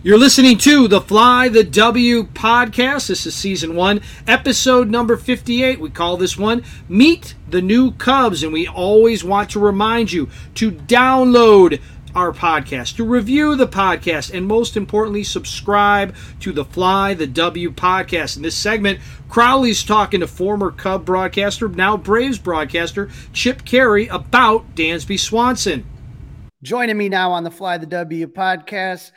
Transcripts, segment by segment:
You're listening to the Fly the W podcast. This is season one, episode number 58. We call this one Meet the New Cubs. And we always want to remind you to download our podcast, to review the podcast, and most importantly, subscribe to the Fly the W podcast. In this segment, Crowley's talking to former Cub broadcaster, now Braves broadcaster, Chip Caray, about Dansby Swanson. Joining me now on the Fly the W podcast,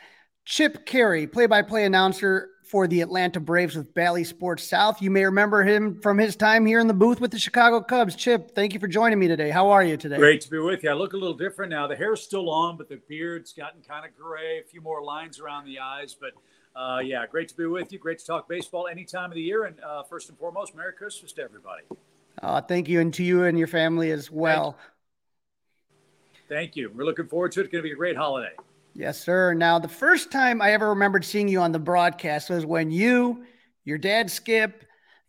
Chip Caray, play by play announcer for the Atlanta Braves with Bally Sports South. You may remember him from his time here in the booth with the Chicago Cubs. Chip, thank you for joining me today. How are you today? Great to be with you. I look a little different now. The hair's still on, but the beard's gotten kind of gray, a few more lines around the eyes. But uh, yeah, great to be with you. Great to talk baseball any time of the year. And uh, first and foremost, Merry Christmas to everybody. Uh, thank you, and to you and your family as well. Thank you. Thank you. We're looking forward to it. It's going to be a great holiday. Yes, sir. Now, the first time I ever remembered seeing you on the broadcast was when you, your dad Skip,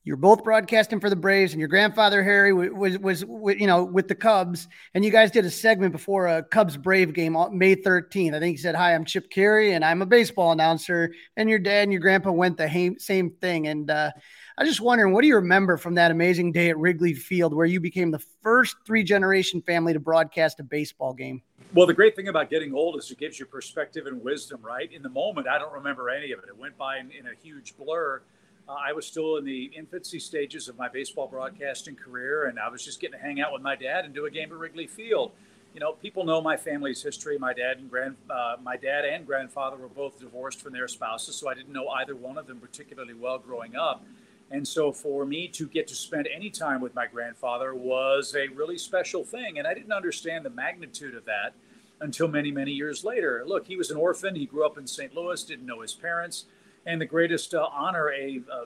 you're both broadcasting for the Braves, and your grandfather Harry was, was was you know with the Cubs, and you guys did a segment before a Cubs Brave game on May 13th. I think he said, "Hi, I'm Chip Caray, and I'm a baseball announcer." And your dad and your grandpa went the same thing. And uh, I was just wondering, what do you remember from that amazing day at Wrigley Field, where you became the first three generation family to broadcast a baseball game? Well, the great thing about getting old is it gives you perspective and wisdom, right? In the moment, I don't remember any of it. It went by in, in a huge blur. Uh, I was still in the infancy stages of my baseball broadcasting career, and I was just getting to hang out with my dad and do a game at Wrigley Field. You know, people know my family's history. My dad and grand, uh, my dad and grandfather were both divorced from their spouses, so I didn't know either one of them particularly well growing up. And so for me to get to spend any time with my grandfather was a really special thing. And I didn't understand the magnitude of that until many, many years later. Look, he was an orphan. He grew up in St. Louis, didn't know his parents. And the greatest uh, honor a, a,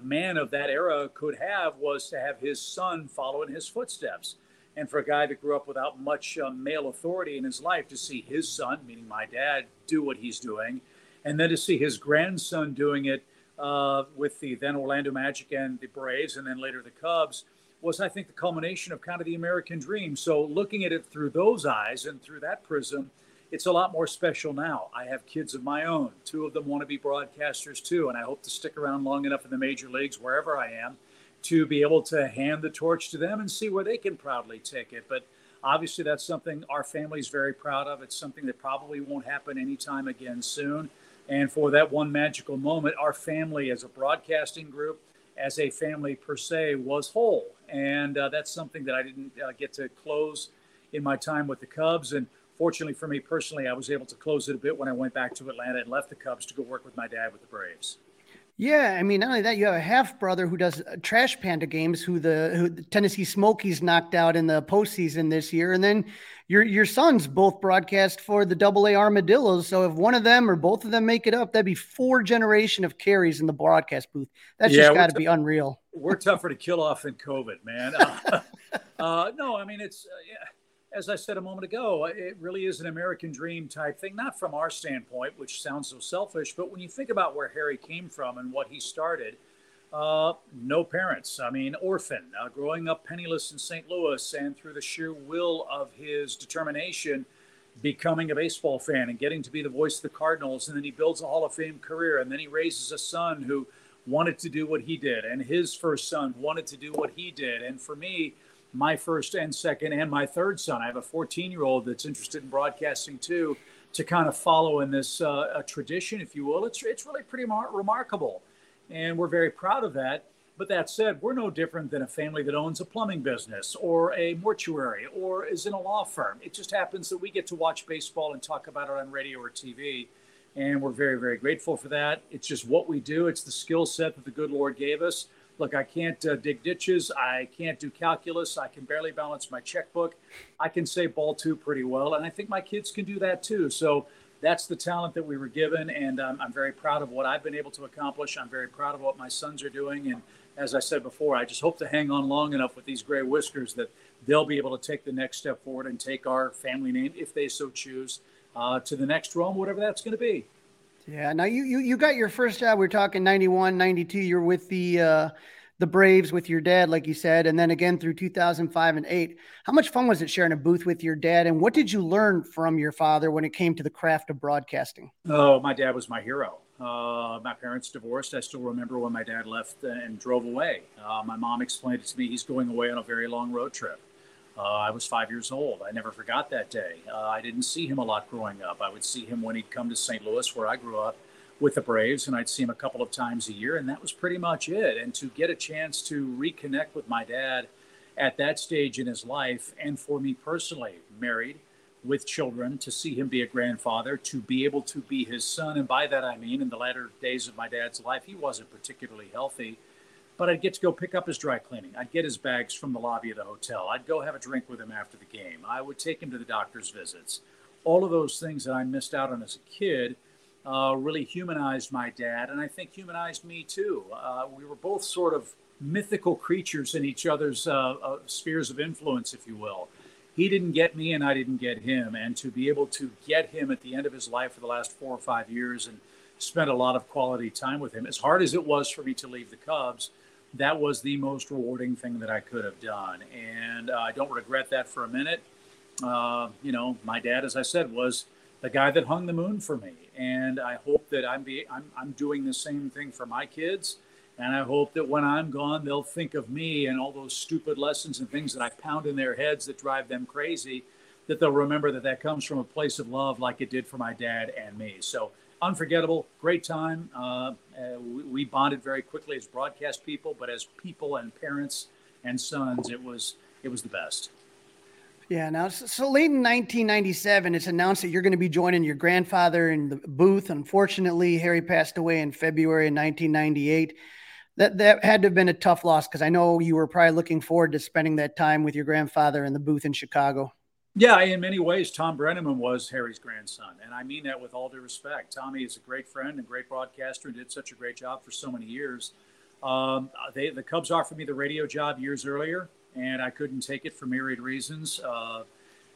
man of that era could have was to have his son follow in his footsteps. And for a guy that grew up without much uh, male authority in his life, to see his son, meaning my dad, do what he's doing, and then to see his grandson doing it uh, with the then Orlando Magic and the Braves, and then later the Cubs, was I think the culmination of kind of the American dream. So looking at it through those eyes and through that prism, it's a lot more special now. I have kids of my own. Two of them want to be broadcasters too, and I hope to stick around long enough in the major leagues, wherever I am, to be able to hand the torch to them and see where they can proudly take it. But obviously, that's something our family is very proud of. It's something that probably won't happen anytime again soon. And for that one magical moment, our family as a broadcasting group, as a family per se, was whole. And uh, that's something that I didn't uh, get to close in my time with the Cubs. And fortunately for me personally, I was able to close it a bit when I went back to Atlanta and left the Cubs to go work with my dad with the Braves. Yeah, I mean, not only that, you have a half brother who does uh, Trash Panda games, who the, who the Tennessee Smokies knocked out in the postseason this year, and then your your sons both broadcast for the Double A Armadillos. So if one of them or both of them make it up, that'd be four generation of Carays in the broadcast booth. That's yeah, just got to t- be unreal. We're tougher to kill off than COVID, man. Uh, uh, no, I mean it's. Uh, yeah as I said a moment ago, it really is an American dream type thing, not from our standpoint, which sounds so selfish, but when you think about where Harry came from and what he started, uh, no parents. I mean, orphan, uh, growing up penniless in St. Louis, and through the sheer will of his determination, becoming a baseball fan and getting to be the voice of the Cardinals. And then he builds a Hall of Fame career. And then he raises a son who wanted to do what he did, and his first son wanted to do what he did. And for me, my first and second and my third son, I have a 14 year old that's interested in broadcasting too, to kind of follow in this uh, tradition, if you will. It's, it's really pretty mar- remarkable. And we're very proud of that. But that said, we're no different than a family that owns a plumbing business or a mortuary or is in a law firm. It just happens that we get to watch baseball and talk about it on radio or TV. And we're very, very grateful for that. It's just what we do, it's the skill set that the good Lord gave us. Look, I can't uh, dig ditches. I can't do calculus. I can barely balance my checkbook. I can say ball two pretty well. And I think my kids can do that too. So that's the talent that we were given. And um, I'm very proud of what I've been able to accomplish. I'm very proud of what my sons are doing. And as I said before, I just hope to hang on long enough with these gray whiskers that they'll be able to take the next step forward and take our family name, if they so choose, uh, to the next realm, whatever that's going to be. Yeah. Now you, you you got your first job. We are talking 91, 92. You're with the uh, the Braves with your dad, like you said, and then again through 2005 and eight. How much fun was it sharing a booth with your dad? And what did you learn from your father when it came to the craft of broadcasting? Oh, my dad was my hero. Uh, my parents divorced. I still remember when my dad left and drove away. Uh, my mom explained it to me. He's going away on a very long road trip. Uh, I was five years old. I never forgot that day. Uh, I didn't see him a lot growing up. I would see him when he'd come to St. Louis, where I grew up, with the Braves, and I'd see him a couple of times a year, and that was pretty much it. And to get a chance to reconnect with my dad at that stage in his life, and for me personally, married, with children, to see him be a grandfather, to be able to be his son. And by that, I mean, in the latter days of my dad's life, he wasn't particularly healthy, but I'd get to go pick up his dry cleaning. I'd get his bags from the lobby of the hotel. I'd go have a drink with him after the game. I would take him to the doctor's visits. All of those things that I missed out on as a kid uh, really humanized my dad, and I think humanized me too. Uh, we were both sort of mythical creatures in each other's uh, uh spheres of influence, if you will he didn't get me and I didn't get him. And to be able to get him at the end of his life for the last four or five years and spend a lot of quality time with him, as hard as it was for me to leave the Cubs, that was the most rewarding thing that I could have done. And uh, I don't regret that for a minute. Uh, you know, my dad, as I said, was the guy that hung the moon for me. And I hope that I'm, be, I'm, I'm doing the same thing for my kids and I hope that when I'm gone, they'll think of me and all those stupid lessons and things that I pound in their heads that drive them crazy, that they'll remember that that comes from a place of love like it did for my dad and me. So unforgettable, great time. Uh, uh, we, we, bonded very quickly as broadcast people, but as people and parents and sons, it was it was the best. Yeah. Now, so late in 1997, it's announced that you're going to be joining your grandfather in the booth. Unfortunately, Harry passed away in February of 1998 that that had to have been a tough loss because I know you were probably looking forward to spending that time with your grandfather in the booth in Chicago. Yeah, in many ways, Tom Brennaman was Harry's grandson, and I mean that with all due respect. Tommy is a great friend and great broadcaster, and did such a great job for so many years. Um, they, the Cubs offered me the radio job years earlier, and I couldn't take it for myriad reasons. Uh,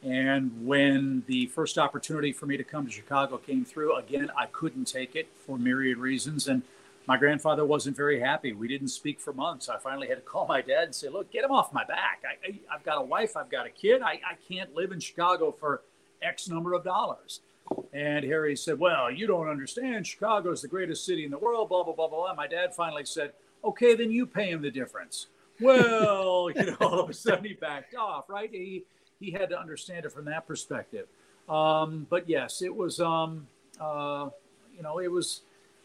and when the first opportunity for me to come to Chicago came through, again, I couldn't take it for myriad reasons. And my grandfather wasn't very happy. We didn't speak for months. I finally had to call my dad and say, "Look, get him off my back. I, have got a wife. I've got a kid. I, I can't live in Chicago for X number of dollars." And Harry said, "Well, you don't understand. Chicago is the greatest city in the world." Blah blah blah blah. And my dad finally said, "Okay, then you pay him the difference." Well, you know, all of a sudden he backed off. Right? He he had to understand it from that perspective. Um, but yes, it was. Um, uh, you know, it was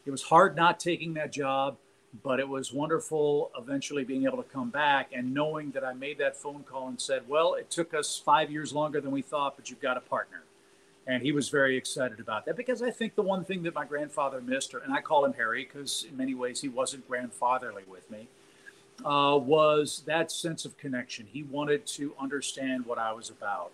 it was hard not taking that job, but it was wonderful eventually being able to come back and knowing that I made that phone call and said, Well, it took us five years longer than we thought, but you've got a partner. And he was very excited about that because I think the one thing that my grandfather missed, or, and I call him Harry because in many ways he wasn't grandfatherly with me, uh, was that sense of connection. He wanted to understand what I was about.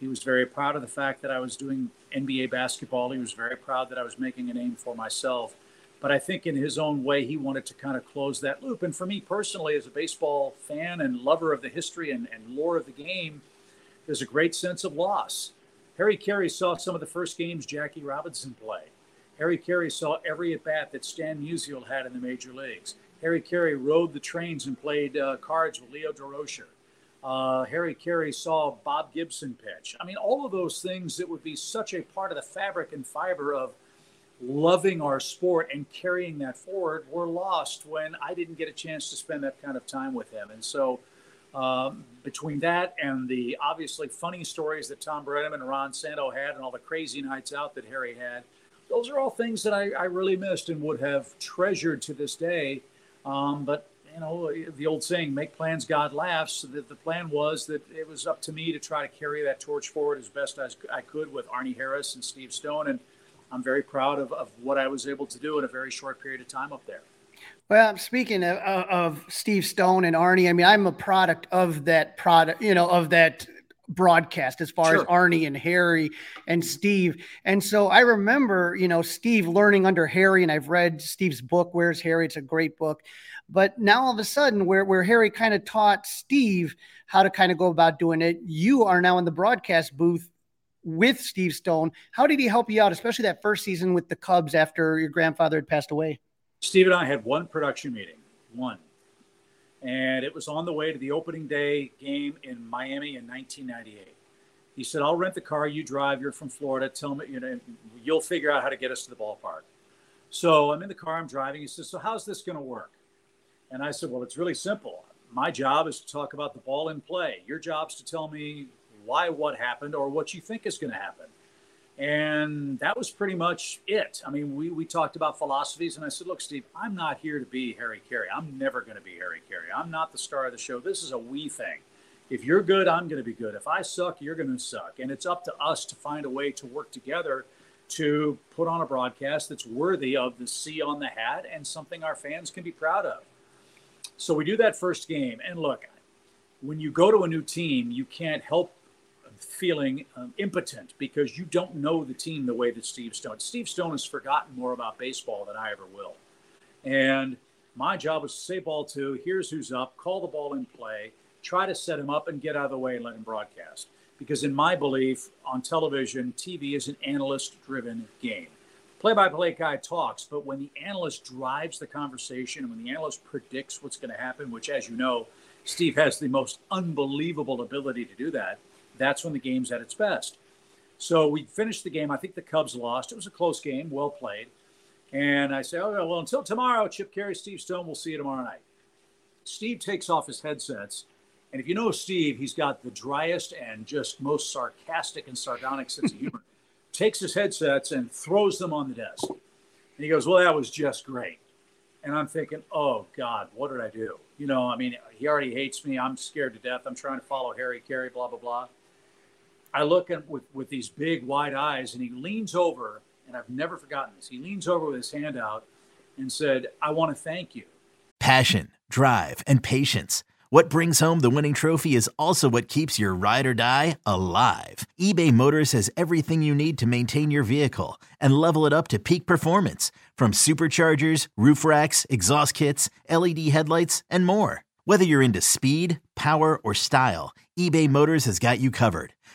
He was very proud of the fact that I was doing NBA basketball. He was very proud that I was making a name for myself. But I think in his own way, he wanted to kind of close that loop. And for me personally, as a baseball fan and lover of the history and, and lore of the game, there's a great sense of loss. Harry Caray saw some of the first games Jackie Robinson play. Harry Caray saw every at bat that Stan Musial had in the major leagues. Harry Caray rode the trains and played uh, cards with Leo Durocher. Uh, Harry Caray saw Bob Gibson pitch. I mean, all of those things that would be such a part of the fabric and fiber of loving our sport and carrying that forward were lost when I didn't get a chance to spend that kind of time with him. And so, um, between that and the obviously funny stories that Tom Brennaman and Ron Santo had, and all the crazy nights out that Harry had, those are all things that I, I really missed and would have treasured to this day. Um, but you know, the old saying, make plans, God laughs. The, the plan was that it was up to me to try to carry that torch forward as best as I could with Arnie Harris and Steve Stone. And I'm very proud of, of what I was able to do in a very short period of time up there. Well, speaking of, of Steve Stone and Arnie, I mean, I'm a product of that product, you know, of that broadcast as far sure. as Arnie and Harry and Steve. And so I remember, you know, Steve learning under Harry, and I've read Steve's book, Where's Harry? It's a great book. But now all of a sudden, where, where Harry kind of taught Steve how to kind of go about doing it, you are now in the broadcast booth with Steve Stone. How did he help you out, especially that first season with the Cubs after your grandfather had passed away? Steve and I had one production meeting, one and it was on the way to the opening day game in Miami in 1998. He said, "I'll rent the car. You drive. You're from Florida. Tell me, you know, you'll figure out how to get us to the ballpark." So I'm in the car. I'm driving. He says, "So how's this going to work?" And I said, "Well, it's really simple. My job is to talk about the ball in play. Your job's to tell me why what happened or what you think is going to happen." And that was pretty much it. I mean, we, we talked about philosophies, and I said, Look, Steve, I'm not here to be Harry Caray. I'm never going to be Harry Caray. I'm not the star of the show. This is a we thing. If you're good, I'm going to be good. If I suck, you're going to suck. And it's up to us to find a way to work together to put on a broadcast that's worthy of the C on the hat and something our fans can be proud of. So we do that first game. And look, when you go to a new team, you can't help feeling um, impotent because you don't know the team the way that Steve Stone. Steve Stone has forgotten more about baseball than I ever will. And my job was to say ball two, here's who's up, call the ball in play, try to set him up and get out of the way and let him broadcast. Because in my belief, on television, TV is an analyst driven game. Play by play guy talks, but when the analyst drives the conversation, when the analyst predicts what's going to happen, which, as you know, Steve has the most unbelievable ability to do that, that's when the game's at its best. So we finished the game. I think the Cubs lost. It was a close game, well played. And I say, oh, well, until tomorrow, Chip Caray, Steve Stone, we'll see you tomorrow night. Steve takes off his headsets. And if you know Steve, he's got the driest and just most sarcastic and sardonic sense of humor. takes his headsets and throws them on the desk. And he goes, well, that was just great. And I'm thinking, oh, God, what did I do? You know, I mean, he already hates me. I'm scared to death. I'm trying to follow Harry Caray, blah, blah, blah. I look at with with these big wide eyes, and he leans over, and I've never forgotten this. He leans over with his hand out and said, "I want to thank you." Passion, drive, and patience. What brings home the winning trophy is also what keeps your ride or die alive. eBay Motors has everything you need to maintain your vehicle and level it up to peak performance, from superchargers, roof racks, exhaust kits, LED headlights, and more. Whether you're into speed, power, or style, eBay Motors has got you covered.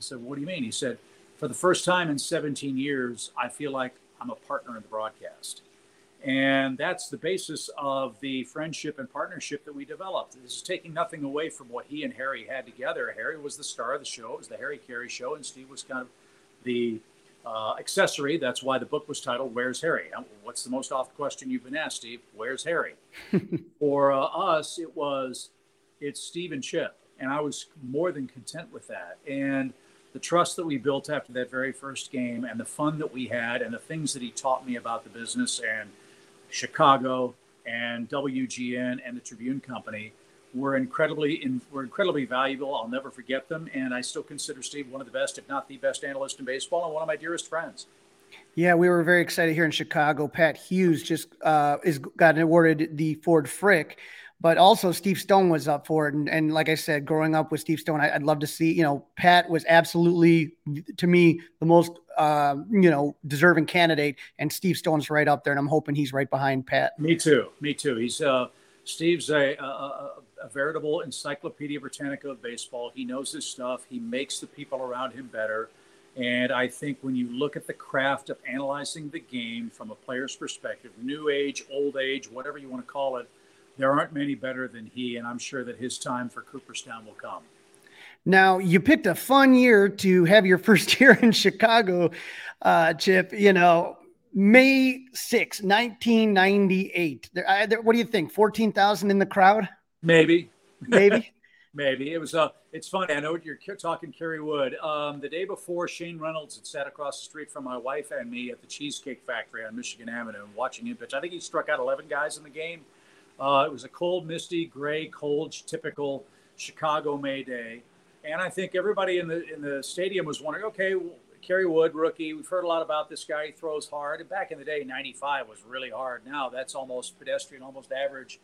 I said, What do you mean? He said, For the first time in 17 years, I feel like I'm a partner in the broadcast. And that's the basis of the friendship and partnership that we developed. This is taking nothing away from what he and Harry had together. Harry was the star of the show, it was the Harry Caray show, and Steve was kind of the uh, accessory. That's why the book was titled "Where's Harry?" What's the most often question you've been asked, Steve? Where's Harry? For uh, us, it was it's Steve and Chip, and I was more than content with that. And the trust that we built after that very first game and the fun that we had and the things that he taught me about the business and Chicago and WGN and the Tribune Company were incredibly in, were incredibly valuable. I'll never forget them, and I still consider Steve one of the best, if not the best, analyst in baseball and one of my dearest friends. Yeah, we were very excited here in Chicago. Pat Hughes just uh, is got awarded the Ford Frick but also Steve Stone was up for it. And, and like I said, growing up with Steve Stone, I, would love to see, you know, Pat was absolutely, to me, the most, uh, you know, deserving candidate. And Steve Stone's right up there. And I'm hoping he's right behind Pat. Me too. Me too. He's, uh, Steve's a, a, a veritable encyclopedia Britannica of baseball. He knows his stuff. He makes the people around him better. And I think when you look at the craft of analyzing the game from a player's perspective, new age, old age, whatever you want to call it, there aren't many better than he, and I'm sure that his time for Cooperstown will come. Now, you picked a fun year to have your first year in Chicago, uh, Chip. You know, May 6, 1998. There, I, there, what do you think? 14,000 in the crowd? Maybe. Maybe. Maybe. It was, uh, it's funny. I know you're talking Kerry Wood. Um, the day before, Shane Reynolds had sat across the street from my wife and me at the Cheesecake Factory on Michigan Avenue watching him pitch. I think he struck out 11 guys in the game. Uh, it was a cold, misty, gray, cold, typical Chicago May day, and I think everybody in the in the stadium was wondering, okay, well, Kerry Wood, rookie. We've heard a lot about this guy. He throws hard, and back in the day, 95 was really hard. Now that's almost pedestrian, almost average,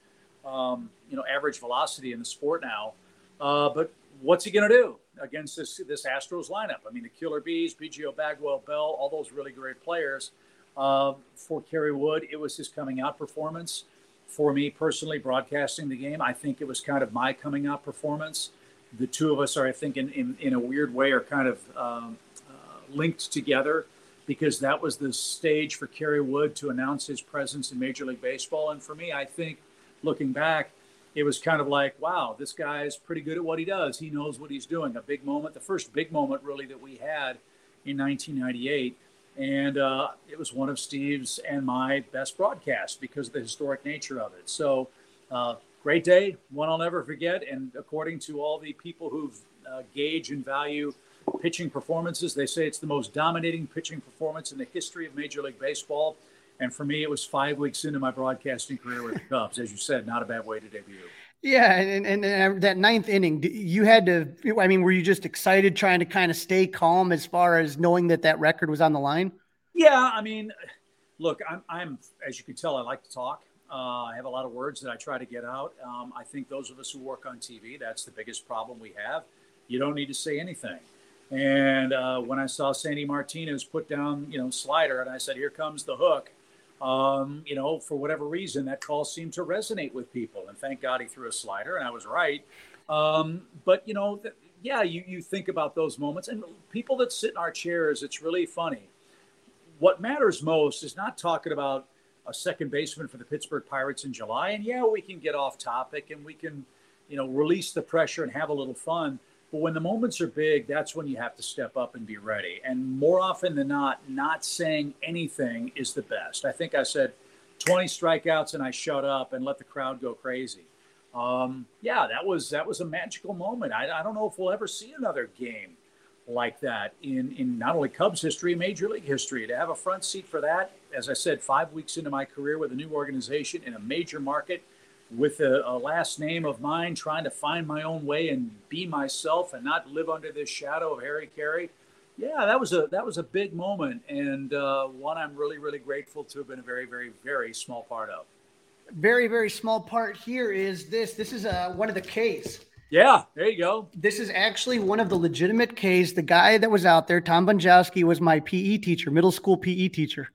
um, you know, average velocity in the sport now. Uh, but what's he going to do against this this Astros lineup? I mean, the Killer Bees, Biggio Bagwell, Bell, all those really great players. Uh, for Kerry Wood, it was his coming out performance for me personally, broadcasting the game, I think it was kind of my coming out performance. The two of us are, I think, in, in, in a weird way, are kind of um, uh, linked together because that was the stage for Kerry Wood to announce his presence in Major League Baseball. And for me, I think looking back, it was kind of like, wow, this guy's pretty good at what he does. He knows what he's doing. A big moment, the first big moment really that we had in 1998 and uh, it was one of Steve's and my best broadcasts because of the historic nature of it. So, uh, great day, one I'll never forget. And according to all the people who've uh, gauge and value pitching performances, they say it's the most dominating pitching performance in the history of Major League Baseball. And for me, it was five weeks into my broadcasting career with the Cubs. As you said, not a bad way to debut. Yeah, and, and, and, that ninth inning, you had to. I mean, were you just excited, trying to kind of stay calm as far as knowing that that record was on the line? Yeah, I mean, look, I'm, I'm as you can tell, I like to talk. Uh, I have a lot of words that I try to get out. Um, I think those of us who work on TV, that's the biggest problem we have. You don't need to say anything. And uh, when I saw Sandy Martinez put down, you know, slider, and I said, "Here comes the hook," um, you know, for whatever reason, that call seemed to resonate with people. And thank God he threw a slider, and I was right. Um, but you know, th- yeah, you you think about those moments, and people that sit in our chairs, it's really funny. What matters most is not talking about a second baseman for the Pittsburgh Pirates in July. And yeah, we can get off topic and we can, you know, release the pressure and have a little fun. But when the moments are big, that's when you have to step up and be ready. And more often than not, not saying anything is the best. I think I said 20 strikeouts and I shut up and let the crowd go crazy. Um, yeah, that was that was a magical moment. I, I don't know if we'll ever see another game like that in, in not only Cubs history, Major League history. To have a front seat for that, as I said, five weeks into my career with a new organization in a major market with a, a, last name of mine, trying to find my own way and be myself and not live under this shadow of Harry Caray. Yeah, that was a that was a big moment and uh, one I'm really really grateful to have been a very very very small part of. Very very small part here is this. This is uh, one of the K's. Yeah, there you go. This is actually one of the legitimate K's. The guy that was out there, Tom Bonjowski, was my PE teacher, middle school PE teacher.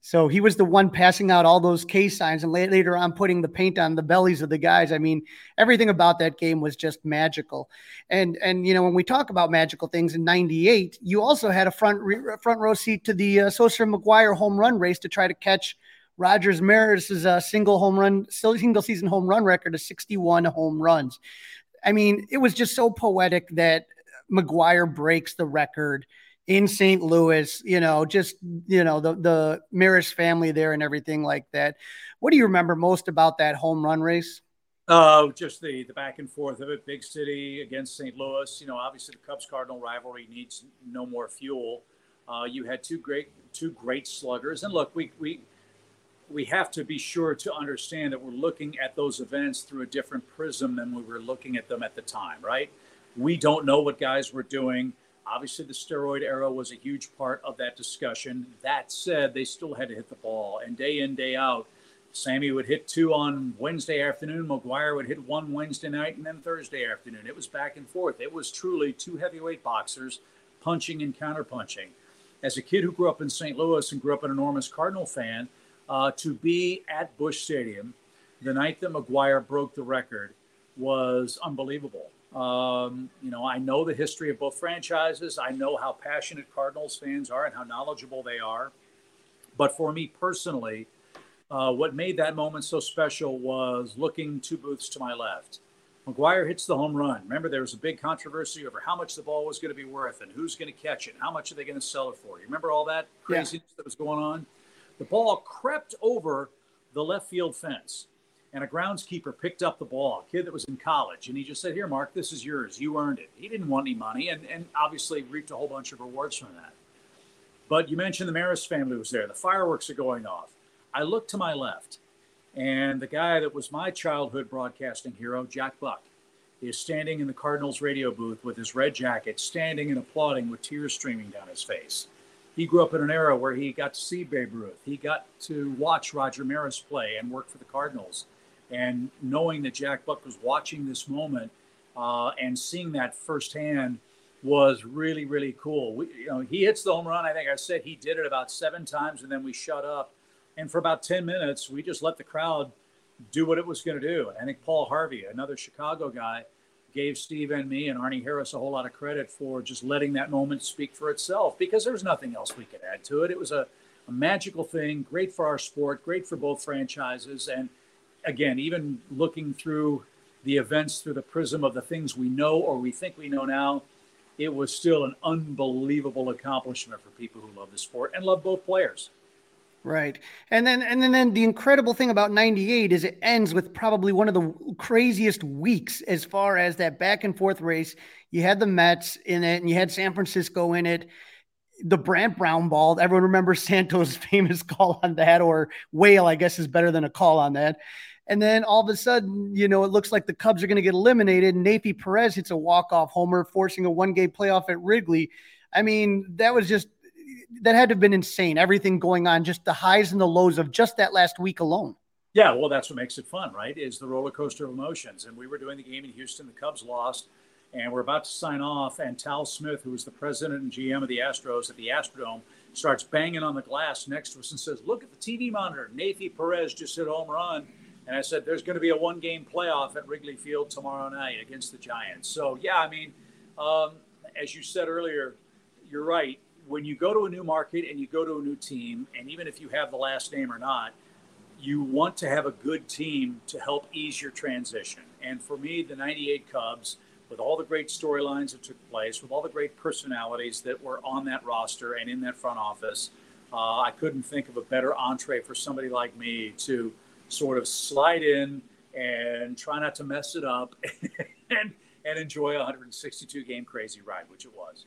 So he was the one passing out all those K signs and later on putting the paint on the bellies of the guys. I mean, everything about that game was just magical. And and you know when we talk about magical things in '98, you also had a front front row seat to the uh, Sosa McGwire home run race to try to catch Rogers Maris's uh, single home run, single season home run record of 61 home runs. I mean, it was just so poetic that McGwire breaks the record in St. Louis, you know, just, you know, the, the Maris family there and everything like that. What do you remember most about that home run race? Oh, uh, just the the back and forth of it. Big city against St. Louis. You know, obviously the Cubs Cardinal rivalry needs no more fuel. Uh, you had two great two great sluggers, and look, we we we have to be sure to understand that we're looking at those events through a different prism than we were looking at them at the time, right? We don't know what guys were doing. Obviously, the steroid era was a huge part of that discussion. That said, they still had to hit the ball, and day in, day out, Sammy would hit two on Wednesday afternoon. McGwire would hit one Wednesday night and then Thursday afternoon. It was back and forth. It was truly two heavyweight boxers punching and counterpunching. As a kid who grew up in St. Louis and grew up an enormous Cardinal fan, uh, to be at Busch Stadium the night that McGwire broke the record was unbelievable. Um, you know, I know the history of both franchises. I know how passionate Cardinals fans are and how knowledgeable they are. But for me personally, uh, what made that moment so special was looking two booths to my left. McGwire hits the home run. Remember, there was a big controversy over how much the ball was going to be worth and who's going to catch it, how much are they going to sell it for. You remember all that craziness yeah. that was going on? The ball crept over the left field fence and a groundskeeper picked up the ball, a kid that was in college, and he just said, Here, Mark, this is yours. You earned it. He didn't want any money and, and obviously reaped a whole bunch of rewards from that. But you mentioned the Maris family was there. The fireworks are going off. I look to my left, and the guy that was my childhood broadcasting hero, Jack Buck, is standing in the Cardinals radio booth with his red jacket, standing and applauding with tears streaming down his face. He grew up in an era where he got to see Babe Ruth. He got to watch Roger Maris play and work for the Cardinals. And knowing that Jack Buck was watching this moment uh, and seeing that firsthand was really, really cool. We, you know, he hits the home run. I think I said he did it about seven times, and then we shut up. And for about 10 minutes, we just let the crowd do what it was going to do. I think Paul Harvey, another Chicago guy, gave Steve and me and Arnie Harris a whole lot of credit for just letting that moment speak for itself because there was nothing else we could add to it. It was a, a magical thing, great for our sport, great for both franchises. And again, even looking through the events through the prism of the things we know or we think we know now, it was still an unbelievable accomplishment for people who love the sport and love both players. Right. And then and then, then the incredible thing about 98 is it ends with probably one of the craziest weeks as far as that back and forth race. You had the Mets in it and you had San Francisco in it. The Brant Brown ball. Everyone remembers Santos' famous call on that, or Wail, I guess, is better than a call on that. And then all of a sudden, you know, it looks like the Cubs are going to get eliminated. Neifi Perez hits a walk-off homer, forcing a one-game playoff at Wrigley. I mean, that was just that had to have been insane. Everything going on, just the highs and the lows of just that last week alone. Yeah, well, that's what makes it fun, right? Is the roller coaster of emotions. And we were doing the game in Houston. The Cubs lost, and we're about to sign off. And Tal Smith, who was the president and GM of the Astros at the Astrodome, starts banging on the glass next to us and says, "Look at the TV monitor. Neifi Perez just hit home run." And I said, there's going to be a one game playoff at Wrigley Field tomorrow night against the Giants. So, yeah, I mean, um, as you said earlier, you're right. When you go to a new market and you go to a new team, and even if you have the last name or not, you want to have a good team to help ease your transition. And for me, the 98 Cubs, with all the great storylines that took place, with all the great personalities that were on that roster and in that front office, uh, I couldn't think of a better entree for somebody like me to sort of slide in and try not to mess it up and, and enjoy a 162 game crazy ride, which it was.